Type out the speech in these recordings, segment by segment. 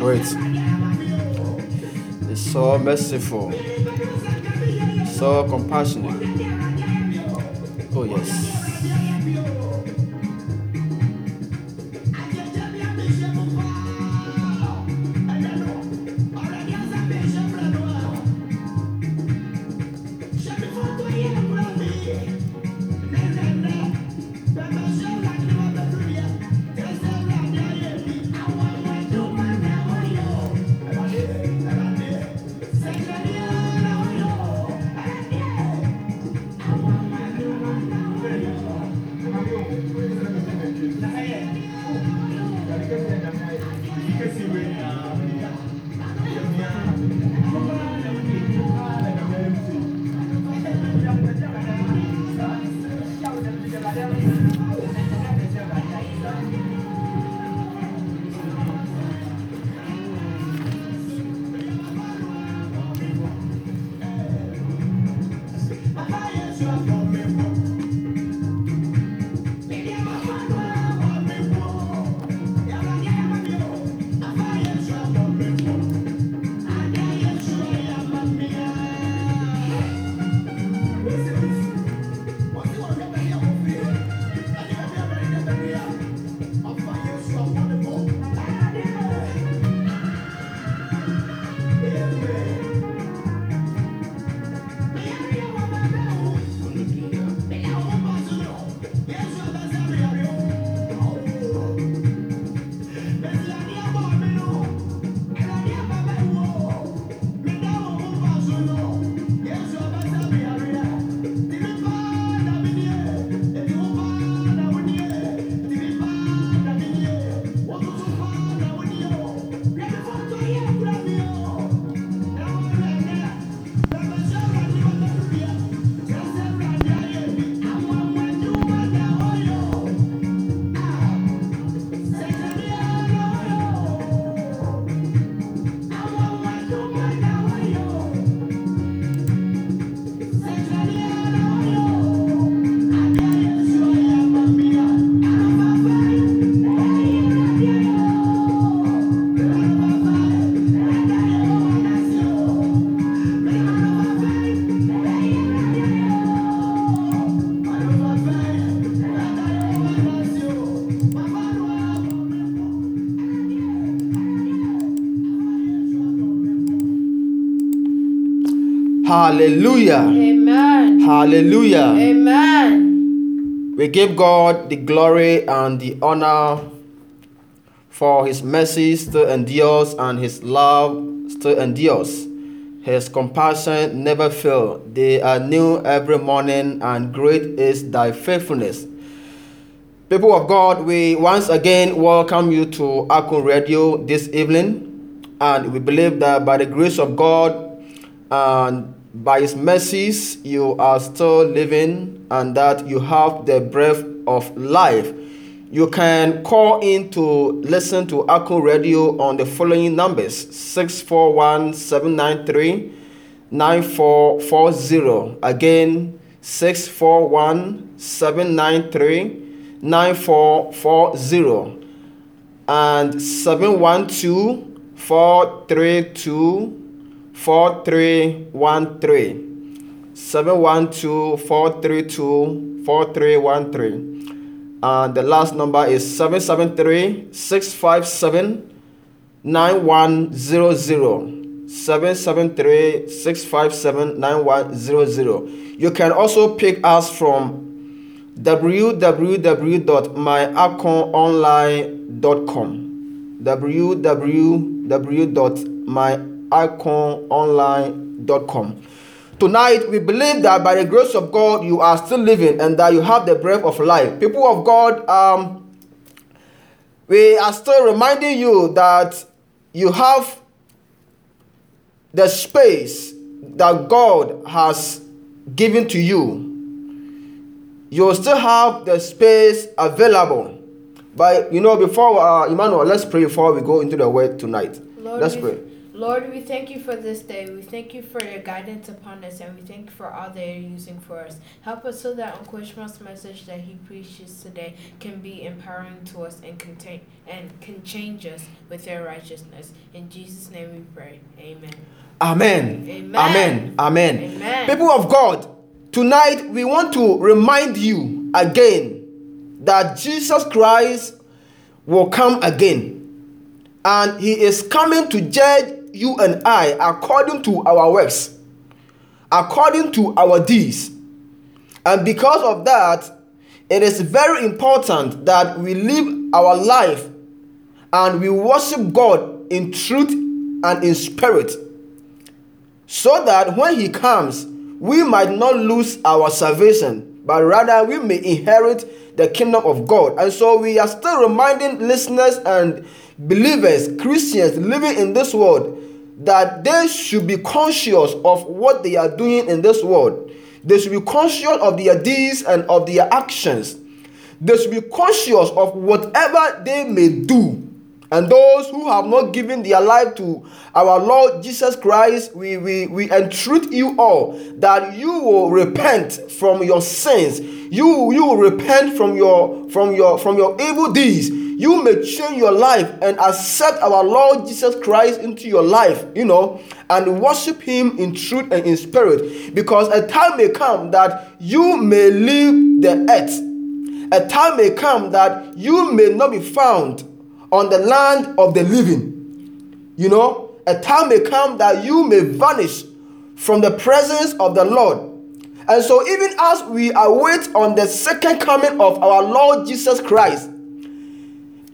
Great. So merciful, so compassionate. Hallelujah. Amen. Hallelujah. Amen. We give God the glory and the honor for his mercy still endures and his love still endures. His compassion never fail. They are new every morning and great is thy faithfulness. People of God, we once again welcome you to Akon Radio this evening and we believe that by the grace of God and by his mercies you are still living and that you have the breath of life. You can call in to listen to Akon Radio on the following numbers 641 793 9440 again 641 793 9440 and 712 432 4313 712 432 4313 and uh, the last number is 773 657 9100 773 657 9100 you can also pick us from www.myacononline.com www.myacononline.com Tonight, we believe that by the grace of God, you are still living and that you have the breath of life. People of God, um, we are still reminding you that you have the space that God has given to you. You still have the space available. But you know, before uh, Emmanuel, let's pray before we go into the word tonight. Lord, let's pray. Lord, we thank you for this day. We thank you for your guidance upon us, and we thank you for all that you're using for us. Help us so that Uncle Ishmael's message that he preaches today can be empowering to us and contain and can change us with your righteousness. In Jesus' name we pray. Amen. Amen. Amen. Amen. Amen. Amen. People of God, tonight we want to remind you again that Jesus Christ will come again. And he is coming to judge you and I according to our works, according to our deeds. And because of that, it is very important that we live our life and we worship God in truth and in spirit so that when he comes, we might not lose our salvation, but rather we may inherit the kingdom of God. And so we are still reminding listeners and believers, Christians living in this world, that they should be conscious of what they are doing in this world. They should be conscious of their deeds and of their actions. They should be conscious of whatever they may do. And those who have not given their life to our Lord Jesus Christ, we, we, we entreat you all that you will repent from your sins. You, you will repent from your from your from your evil deeds. You may change your life and accept our Lord Jesus Christ into your life, you know, and worship him in truth and in spirit. Because a time may come that you may leave the earth. A time may come that you may not be found on the land of the living. You know, a time may come that you may vanish from the presence of the Lord. And so, even as we await on the second coming of our Lord Jesus Christ,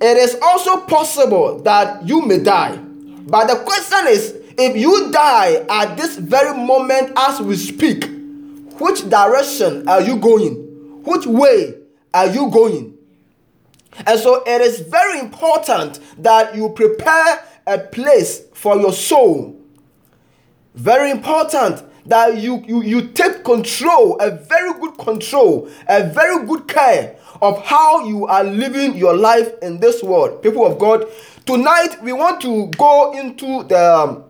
it is also possible that you may die. But the question is if you die at this very moment as we speak, which direction are you going? Which way are you going? And so it is very important that you prepare a place for your soul. Very important that you, you, you take control, a very good control, a very good care of how you are living your life in this world. People of God, tonight we want to go into the,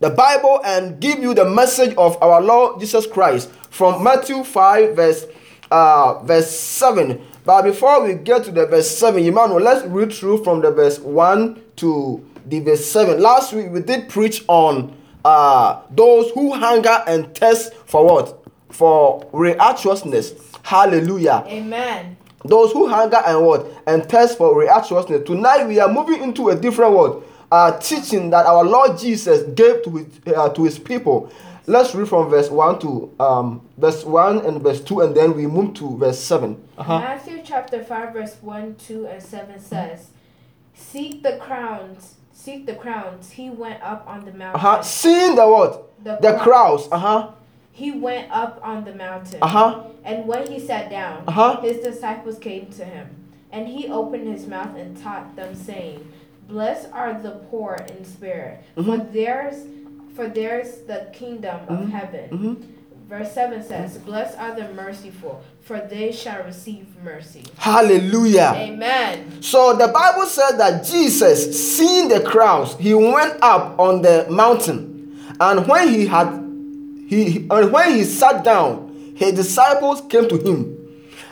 the Bible and give you the message of our Lord Jesus Christ from Matthew 5, verse, uh, verse 7 but before we get to the verse 7, Emmanuel, let's read through from the verse 1 to the verse 7. Last week we did preach on uh, those who hunger and thirst for what? For righteousness. Hallelujah. Amen. Those who hunger and what? And thirst for righteousness. Tonight we are moving into a different word. Uh, teaching that our Lord Jesus gave to his, uh, to his people. Let's read from verse 1 to um, verse 1 and verse 2, and then we move to verse 7. Uh-huh. Matthew chapter 5, verse 1, 2, and 7 says, Seek the crowns, seek the crowns. He went up on the mountain. Uh-huh. Seeing the what? The, the crowds. Uh-huh. He went up on the mountain. Uh-huh. And when he sat down, uh-huh. his disciples came to him. And he opened his mouth and taught them, saying, Blessed are the poor in spirit, mm-hmm. for theirs for theirs the kingdom of mm-hmm. heaven. Mm-hmm. Verse 7 says, Blessed are the merciful, for they shall receive mercy. Hallelujah. Amen. So the Bible said that Jesus, seeing the crowds, he went up on the mountain. And when he had he and when he sat down, his disciples came to him.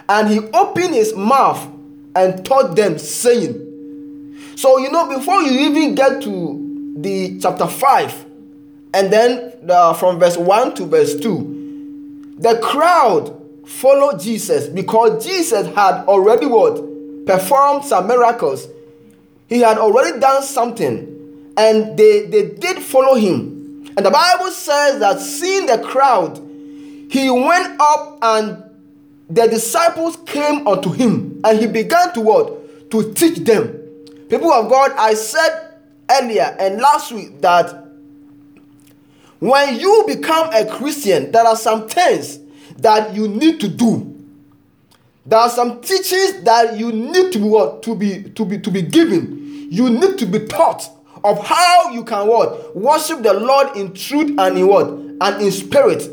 And he opened his mouth and taught them, saying, So you know, before you even get to the chapter 5, and then uh, from verse 1 to verse 2, the crowd followed Jesus because Jesus had already what? Performed some miracles. He had already done something, and they, they did follow him. And the Bible says that seeing the crowd, he went up and the disciples came unto him, and he began to what? To teach them. People of God, I said earlier and last week that when you become a Christian, there are some things that you need to do. There are some teachings that you need to be what to be to be to be given. You need to be taught of how you can what worship the Lord in truth and in what and in spirit.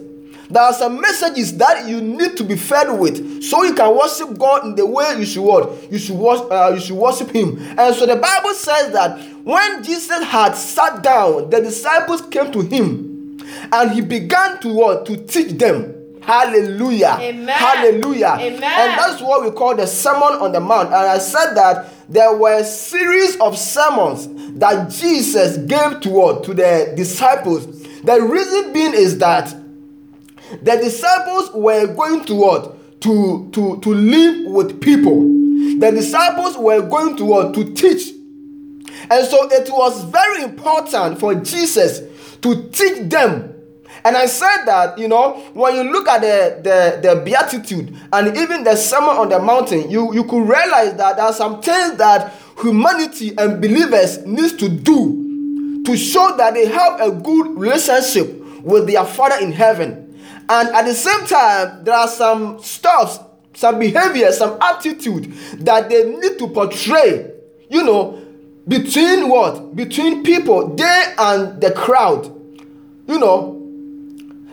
There are some messages that you need to be fed with, so you can worship God in the way you should what you should worship. Uh, you should worship Him. And so the Bible says that when Jesus had sat down, the disciples came to Him, and He began to what to teach them. Hallelujah. Amen. Hallelujah. Amen. And that's what we call the Sermon on the Mount. And I said that there were a series of sermons that Jesus gave to what? To the disciples. The reason being is that the disciples were going to what? To, to, to live with people. The disciples were going to what? To teach. And so it was very important for Jesus to teach them and I said that, you know, when you look at the, the, the Beatitude and even the Sermon on the Mountain, you, you could realize that there are some things that humanity and believers needs to do to show that they have a good relationship with their Father in heaven. And at the same time, there are some stuffs, some behavior, some attitude that they need to portray, you know, between what? Between people, they and the crowd. You know,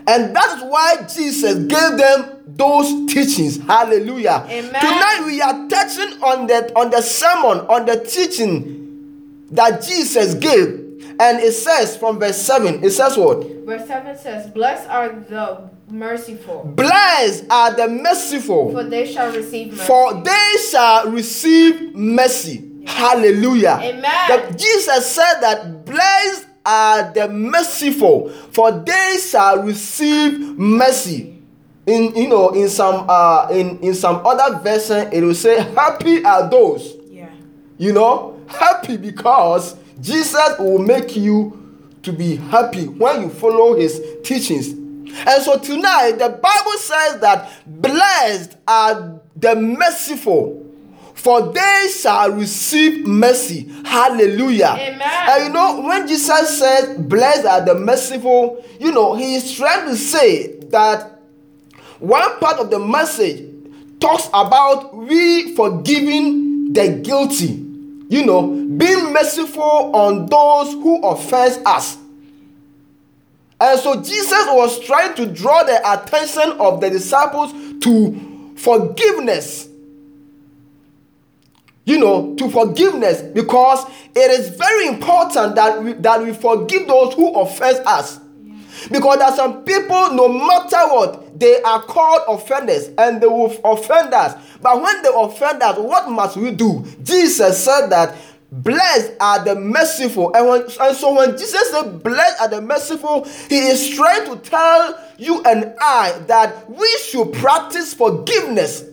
and that's why Jesus gave them those teachings. Hallelujah. Amen. Tonight we are touching on the on the sermon, on the teaching that Jesus gave. And it says from verse 7, it says what? Verse 7 says, Blessed are the merciful, Blessed are the merciful, for they shall receive mercy. for they shall receive mercy. Hallelujah. Amen. The- Jesus said that blessed are the merciful, for they shall receive mercy. In you know, in some uh in, in some other version, it will say, Happy are those. yeah. You know, happy because Jesus will make you to be happy when you follow his teachings. And so tonight, the Bible says that blessed are the merciful, for they shall receive mercy. Hallelujah. Amen. And you know, when Jesus said, Blessed are the merciful, you know, he is trying to say that one part of the message talks about we forgiving the guilty you know being merciful on those who offend us and so jesus was trying to draw the attention of the disciples to forgiveness you know to forgiveness because it is very important that we that we forgive those who offend us because there are some people, no matter what, they are called offenders and they will offend us. But when they offend us, what must we do? Jesus said that blessed are the merciful. And, when, and so when Jesus said blessed are the merciful, he is trying to tell you and I that we should practice forgiveness.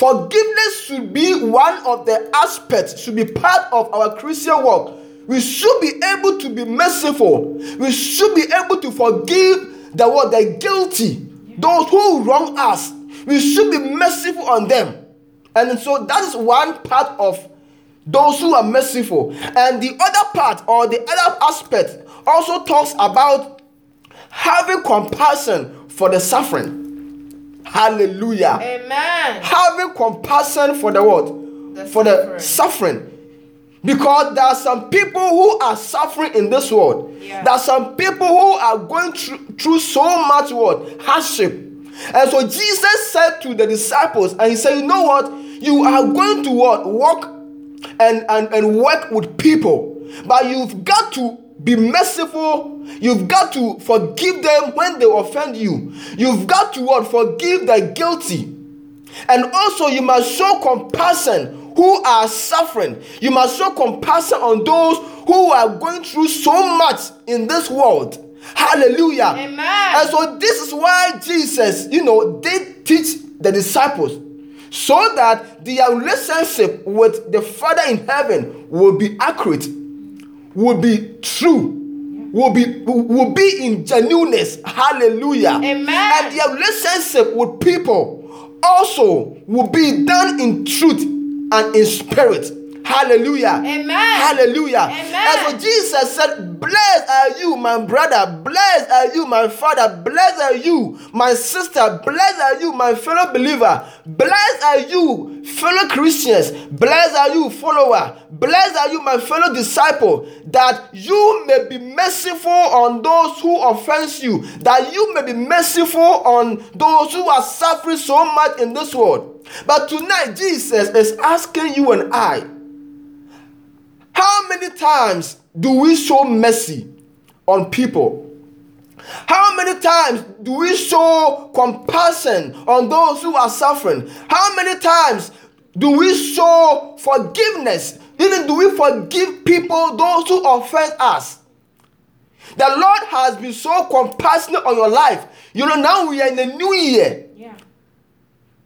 Forgiveness should be one of the aspects, should be part of our Christian work. We should be able to be merciful. We should be able to forgive the what the guilty, those who wrong us. We should be merciful on them. And so that is one part of those who are merciful. And the other part or the other aspect also talks about having compassion for the suffering. Hallelujah. Amen. Having compassion for the what? The for the suffering. Because there are some people who are suffering in this world. Yeah. There are some people who are going through, through so much what? Hardship. And so Jesus said to the disciples, and he said, You know what? You are going to what? Walk and, and, and work with people. But you've got to be merciful. You've got to forgive them when they offend you. You've got to what? Forgive the guilty. And also, you must show compassion who are suffering. You must show compassion on those who are going through so much in this world. Hallelujah. Amen. And so, this is why Jesus, you know, did teach the disciples so that their relationship with the Father in heaven will be accurate, will be true. Will be will be in genuineness, hallelujah. Amen. And their relationship with people also will be done in truth and in spirit. Hallelujah. Amen. Hallelujah. Amen. And so Jesus said, Blessed are you, my brother. Blessed are you, my father. Blessed are you, my sister. Blessed are you, my fellow believer. Blessed are you, fellow Christians. Blessed are you, follower. Blessed are you, my fellow disciple, that you may be merciful on those who offend you, that you may be merciful on those who are suffering so much in this world. But tonight, Jesus is asking you and I, how many times do we show mercy on people? How many times do we show compassion on those who are suffering? How many times do we show forgiveness? Even do we forgive people, those who offend us? The Lord has been so compassionate on your life. You know, now we are in a new year. Yeah.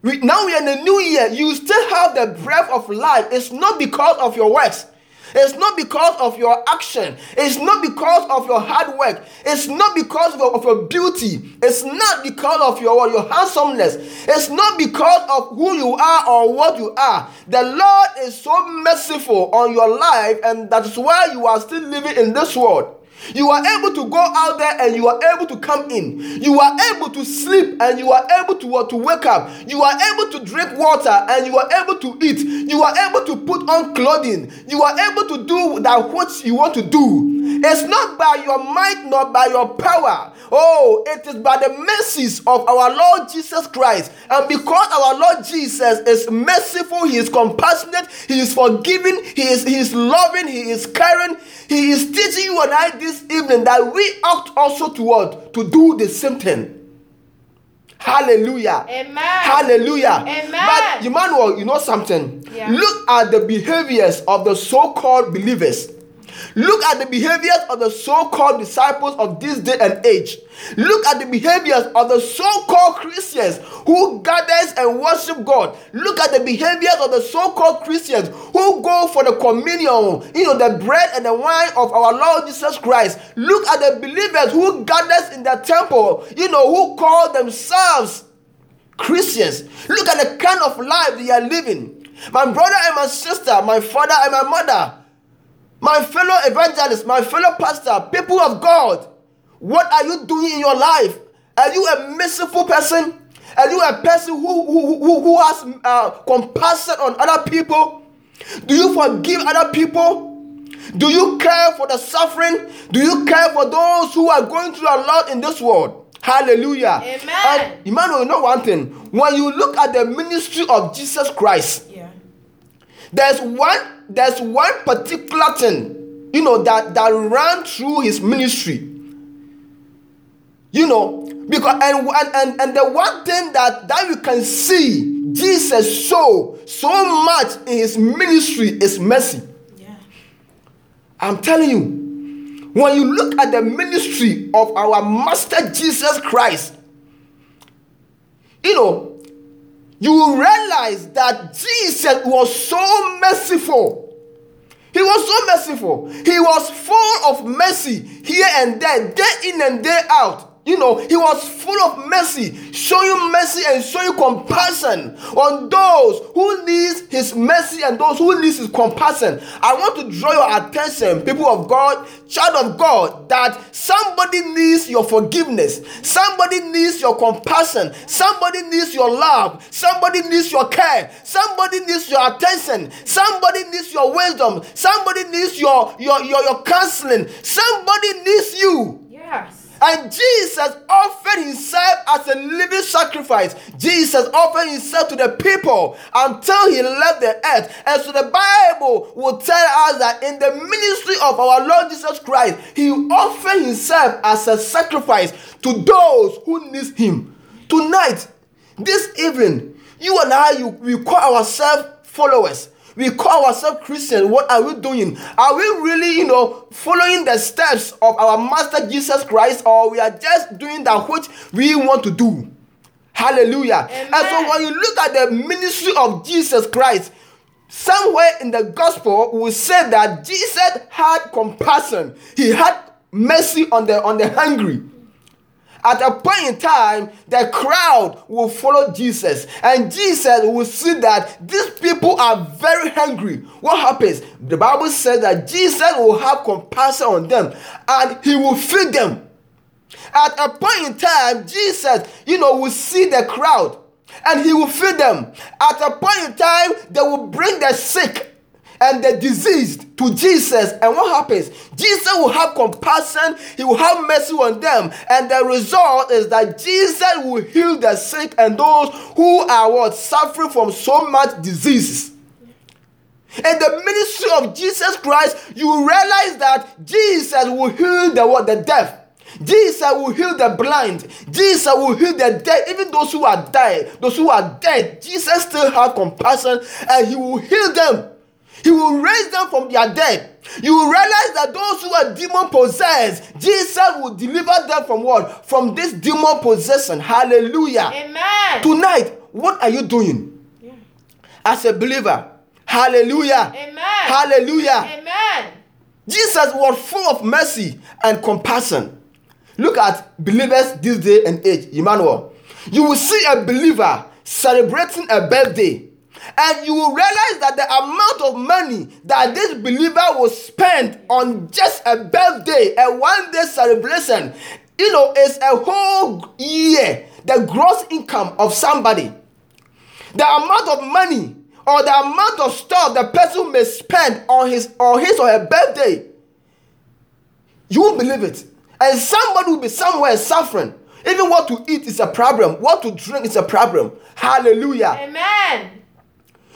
We, now we are in a new year. You still have the breath of life. It's not because of your works. It's not because of your action. It's not because of your hard work. It's not because of your, of your beauty. It's not because of your, your handsomeness. It's not because of who you are or what you are. The Lord is so merciful on your life, and that is why you are still living in this world. You are able to go out there and you are able to come in. You are able to sleep and you are able to, uh, to wake up. You are able to drink water and you are able to eat. You are able to put on clothing. You are able to do that what you want to do. It's not by your might nor by your power. Oh, it is by the mercies of our Lord Jesus Christ. And because our Lord Jesus is merciful, He is compassionate, He is forgiving, He is, he is loving, He is caring, He is teaching you and I this evening that we ought also to what? To do the same thing. Hallelujah. Amen. Hallelujah. Amen. But Emmanuel, you know something? Yeah. Look at the behaviors of the so-called believers. Look at the behaviors of the so-called disciples of this day and age. Look at the behaviors of the so-called Christians who gathers and worship God. Look at the behaviors of the so-called Christians who go for the communion, you know, the bread and the wine of our Lord Jesus Christ. Look at the believers who gathers in the temple, you know, who call themselves Christians. Look at the kind of life they are living. My brother and my sister, my father and my mother, my fellow evangelists, my fellow pastor, people of God, what are you doing in your life? Are you a merciful person? Are you a person who, who, who, who has uh, compassion on other people? Do you forgive other people? Do you care for the suffering? Do you care for those who are going through a lot in this world? Hallelujah. Amen. And Emmanuel, you know one thing? When you look at the ministry of Jesus Christ, Yeah. there's one there's one particular thing you know that that ran through his ministry you know because and and and, and the one thing that that you can see jesus show so much in his ministry is mercy Yeah. i'm telling you when you look at the ministry of our master jesus christ you know you will realize that Jesus was so merciful. He was so merciful. He was full of mercy here and there, day in and day out. You know, he was full of mercy, showing mercy and showing compassion on those who needs his mercy and those who needs his compassion. I want to draw your attention, people of God, child of God, that somebody needs your forgiveness, somebody needs your compassion, somebody needs your love, somebody needs your care, somebody needs your attention, somebody needs your wisdom, somebody needs your your your, your counseling, somebody needs you. Yes. And Jesus offered himself as a living sacrifice. Jesus offered himself to the people until he left the earth. And so the Bible will tell us that in the ministry of our Lord Jesus Christ, he offered himself as a sacrifice to those who need him. Tonight, this evening, you and I, you, we call ourselves followers. We call ourselves Christians. What are we doing? Are we really, you know, following the steps of our Master Jesus Christ, or we are just doing that which we want to do? Hallelujah. And so when you look at the ministry of Jesus Christ, somewhere in the gospel we say that Jesus had compassion. He had mercy on the on the hungry. At a point in time, the crowd will follow Jesus, and Jesus will see that these people are very hungry. What happens? The Bible says that Jesus will have compassion on them and he will feed them. At a point in time, Jesus, you know, will see the crowd and he will feed them. At a point in time, they will bring the sick and the diseased to Jesus. And what happens? Jesus will have compassion, he will have mercy on them. And the result is that Jesus will heal the sick and those who are what suffering from so much diseases. In the ministry of Jesus Christ, you realize that Jesus will heal the what the deaf. Jesus will heal the blind. Jesus will heal the dead. Even those who are dead, those who are dead, Jesus still have compassion and he will heal them. He will raise them from their dead. You will realize that those who are demon possessed, Jesus will deliver them from what? From this demon possession. Hallelujah. Amen. Tonight, what are you doing Yeah. as a believer? Hallelujah. Amen. Hallelujah. Amen. Jesus was full of mercy and compassion. Look at believers this day and age, Emmanuel. You will see a believer celebrating a birthday, and you will realize that the amount of money that this believer will spend on just a birthday, a one day celebration, you know, is a whole year, the gross income of somebody. The amount of money or the amount of stuff the person may spend on his or his or her birthday you won't believe it. And somebody will be somewhere suffering. Even what to eat is a problem. What to drink is a problem. Hallelujah. Amen.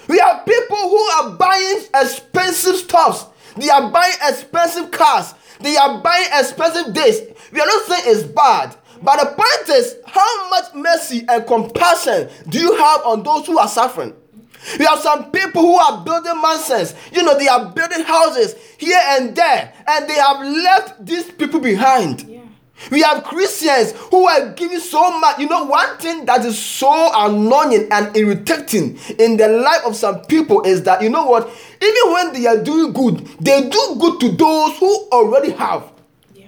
We have people who are buying expensive stuffs. They are buying expensive cars. They are buying expensive days. We are not saying it's bad. But the point is, how much mercy and compassion do you have on those who are suffering? We have some people who are building mansions. You know, they are building houses here and there, and they have left these people behind. Yeah. We have Christians who are giving so much. You know, one thing that is so annoying and irritating in the life of some people is that, you know what? Even when they are doing good, they do good to those who already have. Yeah.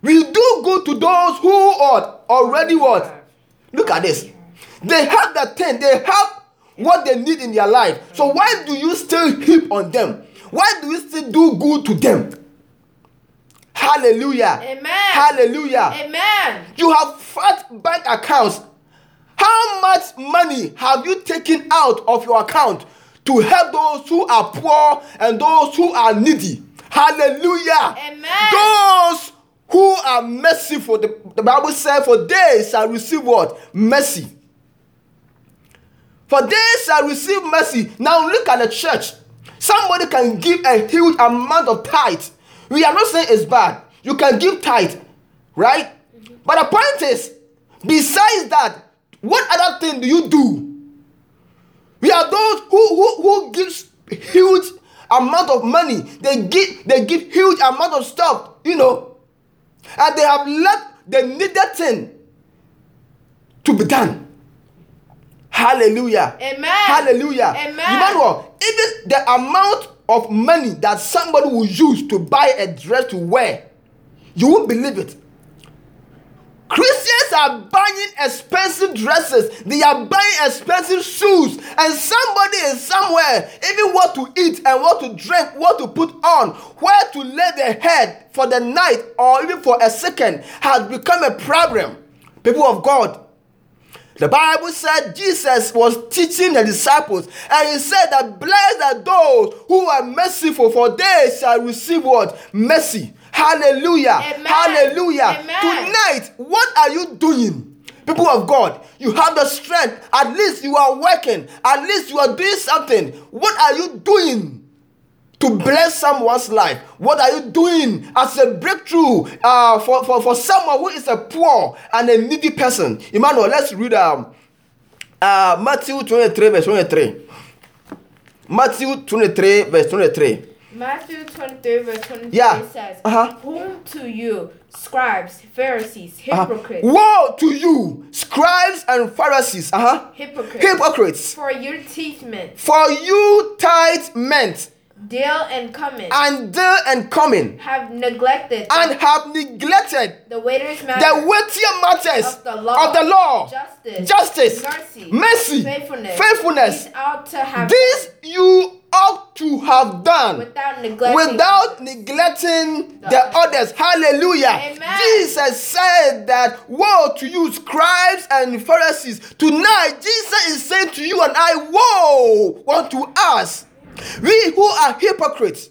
We do good to those who are already what? Look at this. They have that thing, they have what they need in their life. So why do you still heap on them? Why do you still do good to them? Hallelujah. Amen. Hallelujah. Amen. You have fat bank accounts. How much money have you taken out of your account to help those who are poor and those who are needy? Hallelujah. Amen. Those who are merciful, the, the Bible says, for they shall receive what? Mercy. For they shall receive mercy. Now look at the church. Somebody can give a huge amount of tithe. We are not saying it's bad. You can give tithe, right? But the point is, besides that, what other thing do you do? We are those who who, who gives huge amount of money. They give they give huge amount of stuff, you know, and they have left the needed thing to be done. Hallelujah. Amen. Hallelujah. Amen. Emmanuel, even the amount of money that somebody will use to buy a dress to wear, you won't believe it. Christians are buying expensive dresses, they are buying expensive shoes, and somebody is somewhere, even what to eat and what to drink, what to put on, where to lay their head for the night or even for a second has become a problem. People of God, the Bible said Jesus was teaching the disciples, and he said that blessed are those who are merciful, for they shall receive what? Mercy. Hallelujah. Amen. Hallelujah. Amen. Tonight, what are you doing? People of God, you have the strength. At least you are working. At least you are doing something. What are you doing? To bless someone's life. What are you doing as a breakthrough uh, for, for, for someone who is a poor and a needy person? Emmanuel, let's read um, uh, Matthew 23, verse 23. Matthew 23, verse 23. Matthew 23, verse 23 Yeah. says, Uh-huh. Whom to you, scribes, Pharisees, Uh, hypocrites, Woe to you, scribes and Pharisees, uh-huh. hypocrites, hypocrites, for your teeth mint for you tithe meant Deal and cummin. and deal and cummin, have neglected and have neglected the waiter's the weightier matters of the law. of the law, Justice. justice, Mercy. mercy, Faithfulness. faithfulness. These ought to have This you ought to have done without neglecting. without neglecting The the others. others. Hallelujah. Amen. Jesus said that, Woe to you, scribes and Pharisees. Tonight, Jesus is saying to you and I, Woe unto us, we who are hypocrites.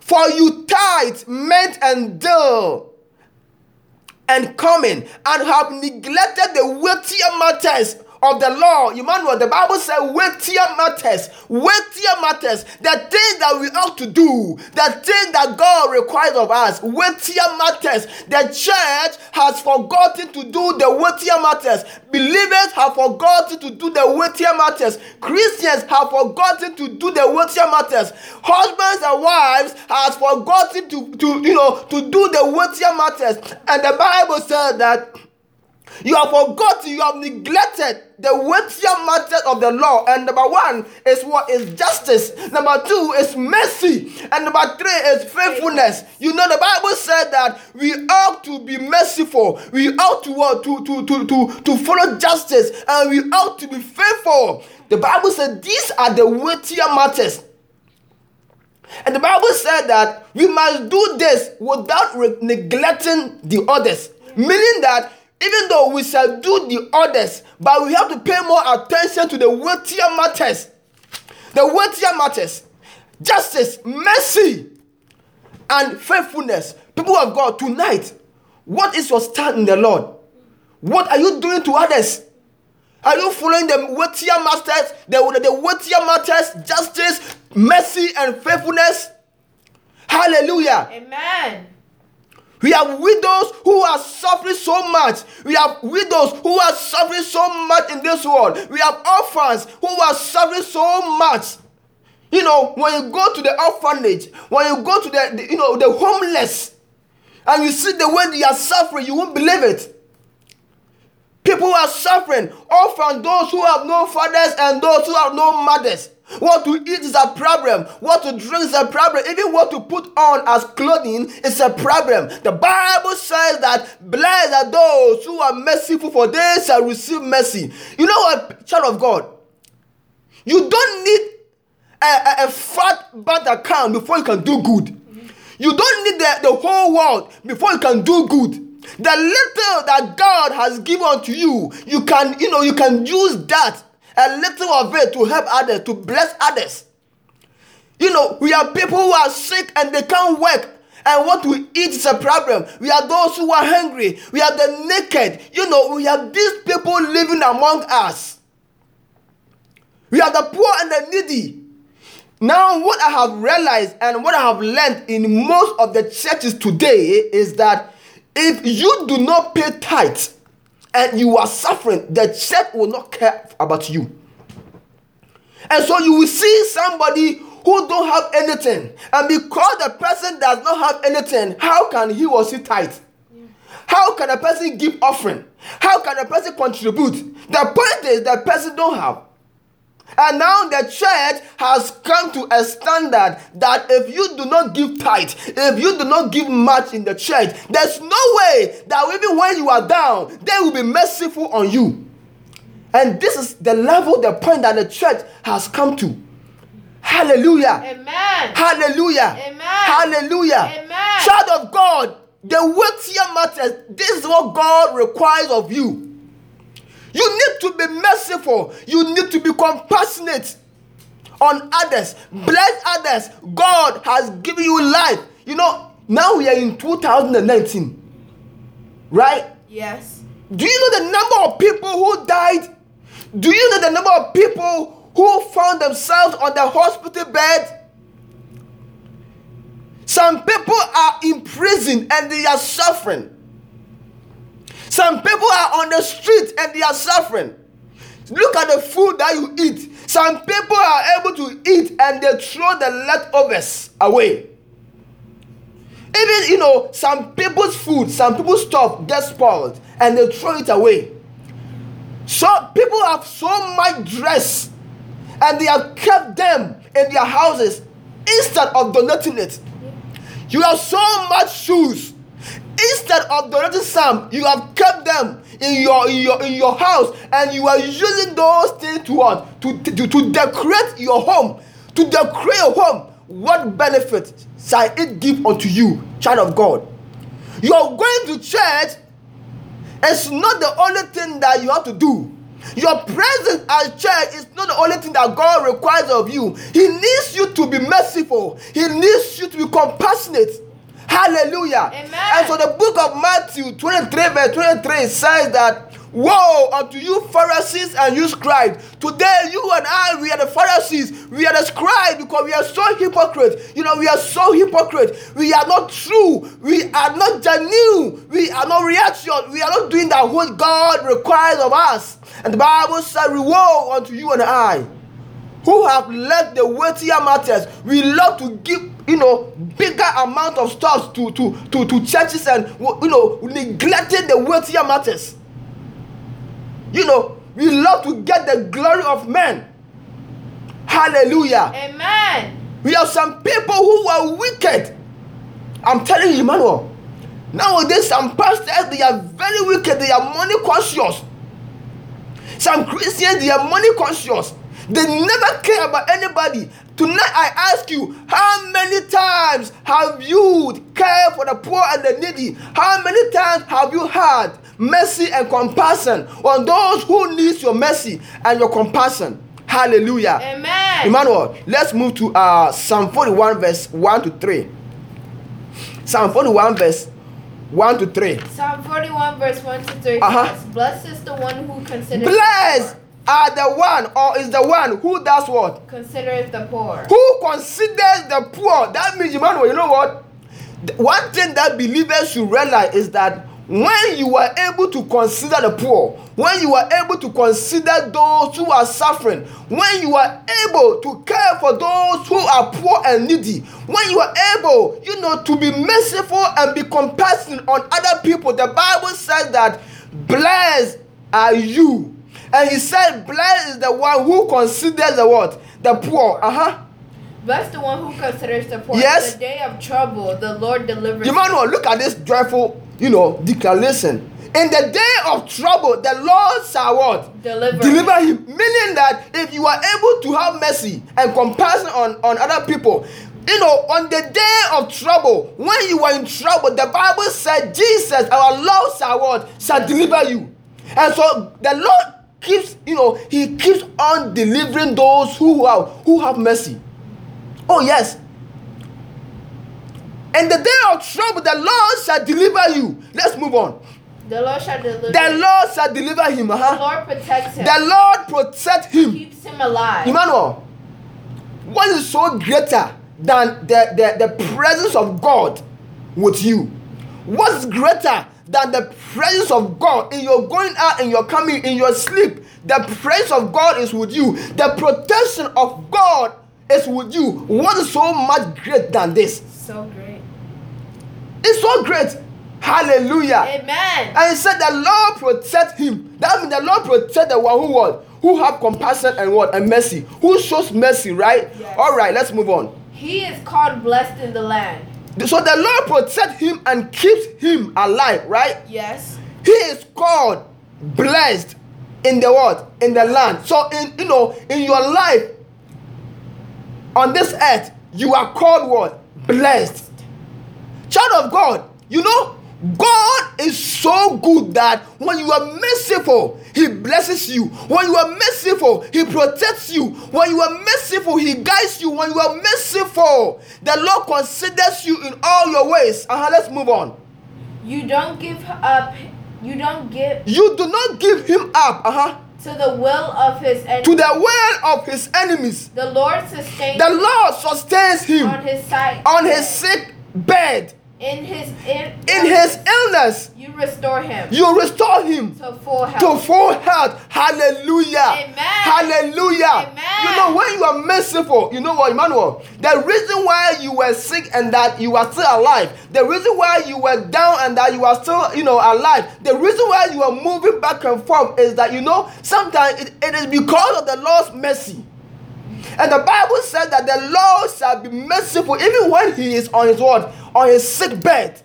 For you tithe, mint, and dill, and cummin, and have neglected the weightier matters of the law. Emmanuel, the Bible says weightier matters, weightier matters, the things that we ought to do, the things that God requires of us, weightier matters. The church has forgotten to do the weightier matters. Believers have forgotten to do the weightier matters. Christians have forgotten to do the weightier matters. Husbands and wives has forgotten to, to you know to do the weightier matters. And the Bible says that you have forgotten, you have neglected the weightier matters of the law. And number one is what is justice. Number two is mercy. And number three is faithfulness. You know, the Bible said that we ought to be merciful. We ought to, uh, to, to, to, to, to follow justice. And we ought to be faithful. The Bible said these are the weightier matters. And the Bible said that we must do this without re- neglecting the others. Meaning that even though we shall do the others, but we have to pay more attention to the weightier matters. The weightier matters. Justice, mercy, and faithfulness. People of God, tonight, what is your stand in the Lord? What are you doing to others? Are you following the weightier masters, the, the weightier matters, justice, mercy, and faithfulness? Hallelujah. Amen. We have widows who are suffering so much. We have widows who are suffering so much in this world. We have orphans who are suffering so much. You know, when you go to the orphanage, when you go to the, the you know the homeless, and you see the way they are suffering, you won't believe it. People are suffering, Often those who have no fathers and those who have no mothers. What to eat is a problem. What to drink is a problem. Even what to put on as clothing is a problem. The Bible says that blessed are those who are merciful, for they shall receive mercy. You know what, child of God? You don't need a, a, a fat bank account before you can do good. You don't need the, the whole world before you can do good. The little that God has given to you, you can, you know, you can use that, a little of it to help others, to bless others. You know, we are people who are sick and they can't work. And what we eat is a problem. We are those who are hungry. We are the naked. You know, we have these people living among us. We are the poor and the needy. Now, what I have realized and what I have learned in most of the churches today is that if you do not pay tithe and you are suffering, the church will not care about you. And so you will see somebody who don't have anything, and because the person does not have anything, how can he or she tithe? How can a person give offering? How can a person contribute? The point is the person don't have. And now the church has come to a standard that if you do not give tithe, if you do not give much in the church, there's no way that even when you are down, they will be merciful on you. And this is the level, the point that the church has come to. Hallelujah. Amen. Hallelujah. Amen. Hallelujah. Amen. Child of God, the weightier matters. This is what God requires of you. You need to be merciful. You need to be compassionate on others. Bless others. God has given you life. You know, now we are in 2019. Right? Yes. Do you know the number of people who died? Do you know the number of people who found themselves on the hospital bed? Some people are in prison and they are suffering. Some people are on the street and they are suffering. Look at the food that you eat. Some people are able to eat and they throw the leftovers away. Even, you know, some people's food, some people's stuff gets spoiled and they throw it away. So people have so much dress and they have kept them in their houses instead of donating it. You have so much shoes. Instead of donating some, you have kept them in your in your in your house, and you are using those things to what to, to, to decorate your home, to decorate your home. What benefit shall it give unto you, child of God? You are going to church. It's not the only thing that you have to do. Your presence at church is not the only thing that God requires of you. He needs you to be merciful. He needs you to be compassionate. Hallelujah. Amen. And so the book of Matthew 23, verse 23 says that Woe unto you, Pharisees and you scribes. Today, you and I, we are the Pharisees. We are the scribes because we are so hypocrite. You know, we are so hypocrite. We are not true. We are not genuine. We are not reaction. We are not doing that what God requires of us. And the Bible says, Woe unto you and I who have left the weightier matters. We love to give, you know, bigger amount of stuff to, to, to, to churches and, you know, neglecting the weightier matters. You know, we love to get the glory of men. Hallelujah. Amen. We have some people who are wicked. I'm telling you, Emmanuel. Nowadays, some pastors they are very wicked. They are money conscious. Some Christians they are money conscious. They never care about anybody. Tonight, I ask you, how many times have you cared for the poor and the needy? How many times have you had mercy and compassion on those who need your mercy and your compassion? Hallelujah. Amen. Emmanuel, let's move to uh, Psalm 41, verse 1 to 3. Psalm 41, verse 1 to 3. Psalm 41, verse 1 to 3 Uh-huh. Blessed is the one who considers Blessed are the one, or is the one who does what? Considers the poor. Who considers the poor. That means, Emmanuel, you know what? The- One thing that believers should realize is that when you are able to consider the poor, when you are able to consider those who are suffering, when you are able to care for those who are poor and needy, when you are able, you know, to be merciful and be compassionate on other people, the Bible says that blessed are you. And he said, blessed is the one who considers the what? The poor. Uh-huh. Blessed the one who considers the poor. Yes. In the day of trouble, the Lord delivers. Emmanuel, look at this joyful, you know, declaration. In the day of trouble, the Lord shall what? Deliver. Deliver him. Meaning that if you are able to have mercy and compassion on, on other people, you know, on the day of trouble, when you are in trouble, the Bible said Jesus, our Lord shall what? Shall deliver you. And so the Lord keeps, you know, He keeps on delivering those who have who have mercy. Oh, yes. In the day of trouble, the Lord shall deliver you. Let's move on. The Lord shall deliver. The Lord shall deliver him. The Uh-huh. Lord protects him. The Lord protect him. keeps him alive. Emmanuel, what is so greater than the, the, the presence of God with you? What's greater than the presence of God in your going out and your coming, in your sleep? The presence of God is with you. The protection of God is with you. What is so much greater than this? So great. It's so great. Hallelujah. Amen. And he said the Lord protect him. That means the Lord protect the one who what? Who have compassion and what? And mercy. Who shows mercy, right? Yes. All right, let's move on. He is called blessed in the land. So the Lord protects him and keeps him alive, right? Yes. He is called blessed in the world, In the land. So in you know, in your life on this earth, you are called what? Blessed. Child of God, you know, God is so good that when you are merciful, He blesses you. When you are merciful, He protects you. When you are merciful, He guides you. When you are merciful, the Lord considers you in all your ways. Uh-huh, let's move on. You don't give up. You don't give You do not give Him up uh-huh, to the will of his to the will of His enemies. The Lord sustains The Lord sustains him on his side. on his sick bed. In his in, In his illness, you restore him you restore him to full health. to full health. Hallelujah. Amen. Hallelujah. Amen. You know, when you are merciful, you know what, Emmanuel? The reason why you were sick and that you are still alive, the reason why you were down and that you are still, you know, alive, the reason why you are moving back and forth is that, you know, sometimes it, it is because of the Lord's mercy. And the Bible said that the Lord shall be merciful even when he is on his what? On his sick bed.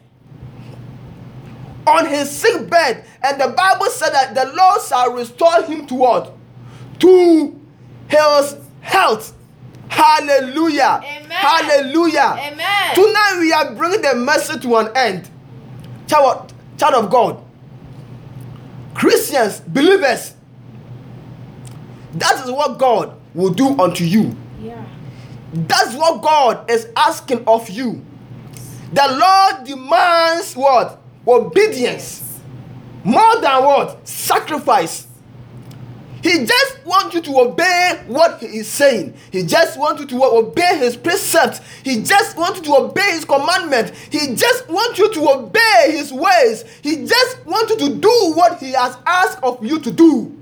On his sick bed. And the Bible said that the Lord shall restore him to what? To his health. Hallelujah. Amen. Hallelujah. Amen. Tonight we are bringing the message to an end. Child, child of God. Christians, believers. That is what God will do unto you. Yeah. That's what God is asking of you. The Lord demands what? Obedience. More than what? Sacrifice. He just wants you to obey what he is saying. He just wants you to obey his precepts. He just wants you to obey his commandment. He just wants you to obey his ways. He just wants you to do what he has asked of you to do.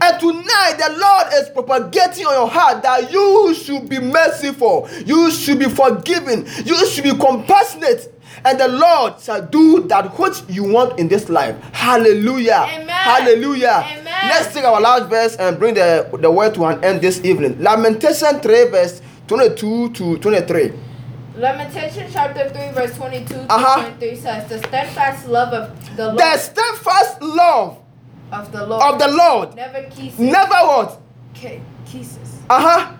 And tonight, the Lord is propagating on your heart that you should be merciful, you should be forgiving, you should be compassionate, and the Lord shall do that which you want in this life. Hallelujah. Amen. Hallelujah. Amen. Let's take our last verse and bring the, the word to an end this evening. Lamentation 3, verse 22 to 23. Lamentation chapter 3, verse 22 to Uh-huh. 23 says, The steadfast love of the Lord, The steadfast love of the Lord, of the Lord never ceases. never what? Ca- ceases. Uh huh.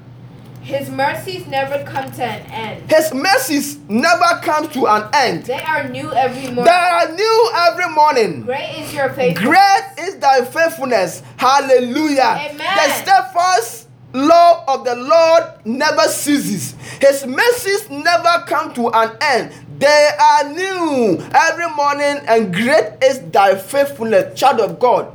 His mercies never come to an end. His mercies never come to an end. They are new every morning. They are new every morning. Great is your faithfulness. Great is thy faithfulness. Hallelujah. Amen. The steadfast love of the Lord never ceases. His mercies never come to an end. They are new every morning, and great is thy faithfulness, child of God.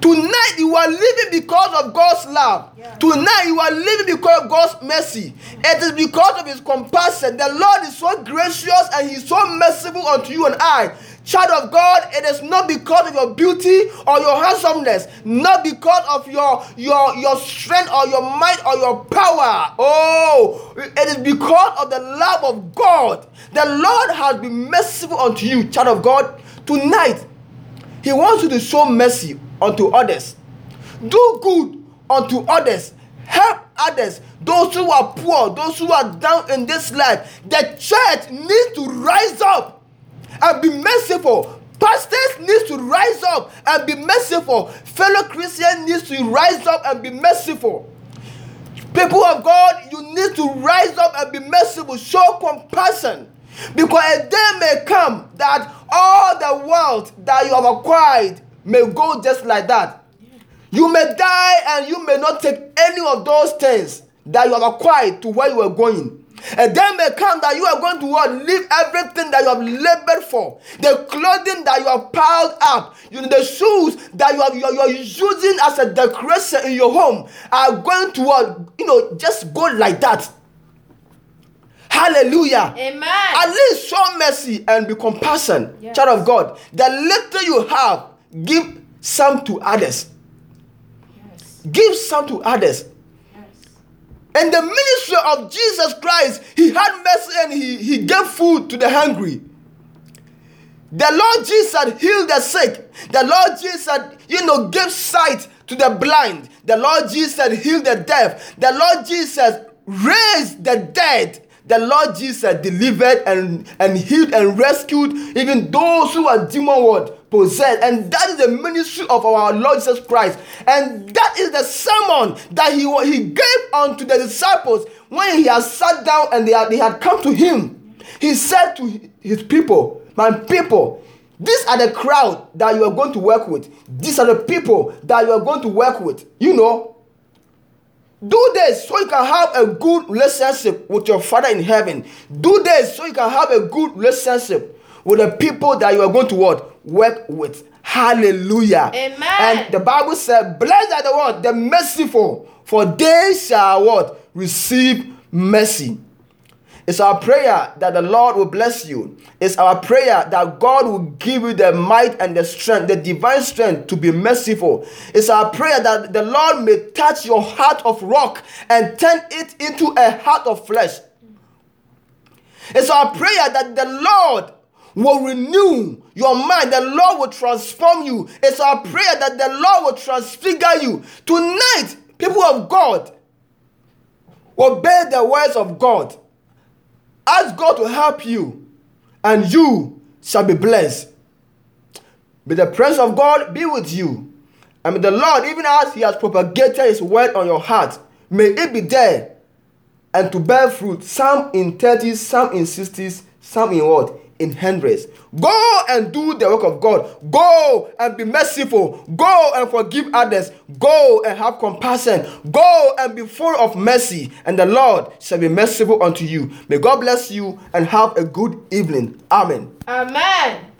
Tonight you are living because of God's love. Yeah. Tonight you are living because of God's mercy. It is because of His compassion. The Lord is so gracious and He is so merciful unto you and I. Child of God, it is not because of your beauty or your handsomeness, not because of your your your strength or your might or your power. Oh, it is because of the love of God. The Lord has been merciful unto you, child of God. Tonight, he wants you to show mercy unto others. Do good unto others. Help others. Those who are poor, those who are down in this life. The church needs to rise up and be merciful. Pastors needs to rise up and be merciful. Fellow Christians needs to rise up and be merciful. People of God, you need to rise up and be merciful. Show compassion. Because a day may come that all the wealth that you have acquired may go just like that. You may die and you may not take any of those things that you have acquired to where you are going. A day may come that you are going to what? Leave everything that you have labored for. The clothing that you have piled up, you know, the shoes that you are, you are, you are using as a decoration in your home are going to what? You know, just go like that. Hallelujah. Amen. At least show mercy and be compassionate, Yes. child of God. The little you have, give some to others. Yes. Give some to others. In the ministry of Jesus Christ, he had mercy and he, he gave food to the hungry. The Lord Jesus healed the sick. The Lord Jesus, you know, gave sight to the blind. The Lord Jesus healed the deaf. The Lord Jesus raised the dead. The Lord Jesus delivered and, and healed and rescued even those who are demon what possessed. And that is the ministry of our Lord Jesus Christ. And that is the sermon that he, he gave unto the disciples when he had sat down and they had, they had come to him. He said to his people, My people, these are the crowd that you are going to work with. These are the people that you are going to work with. You know, do this so you can have a good relationship with your Father in heaven. Do this so you can have a good relationship with the people that you are going to what? Work with. Hallelujah. Amen. And the Bible said, Blessed are the what? The merciful, for they shall what? Receive mercy. It's our prayer that the Lord will bless you. It's our prayer that God will give you the might and the strength, the divine strength to be merciful. It's our prayer that the Lord may touch your heart of rock and turn it into a heart of flesh. It's our prayer that the Lord will renew your mind. The Lord will transform you. It's our prayer that the Lord will transfigure you. Tonight, people of God, Obey the words of God. Ask God to help you, and you shall be blessed. May the presence of God be with you. And may the Lord, even as He has propagated His word on your heart, may it be there and to bear fruit, some in 30s, some in 60s, some in what? In hundreds. Go and do the work of God. Go and be merciful. Go and forgive others. Go and have compassion. Go and be full of mercy, and the Lord shall be merciful unto you. May God bless you and have a good evening. Amen. Amen.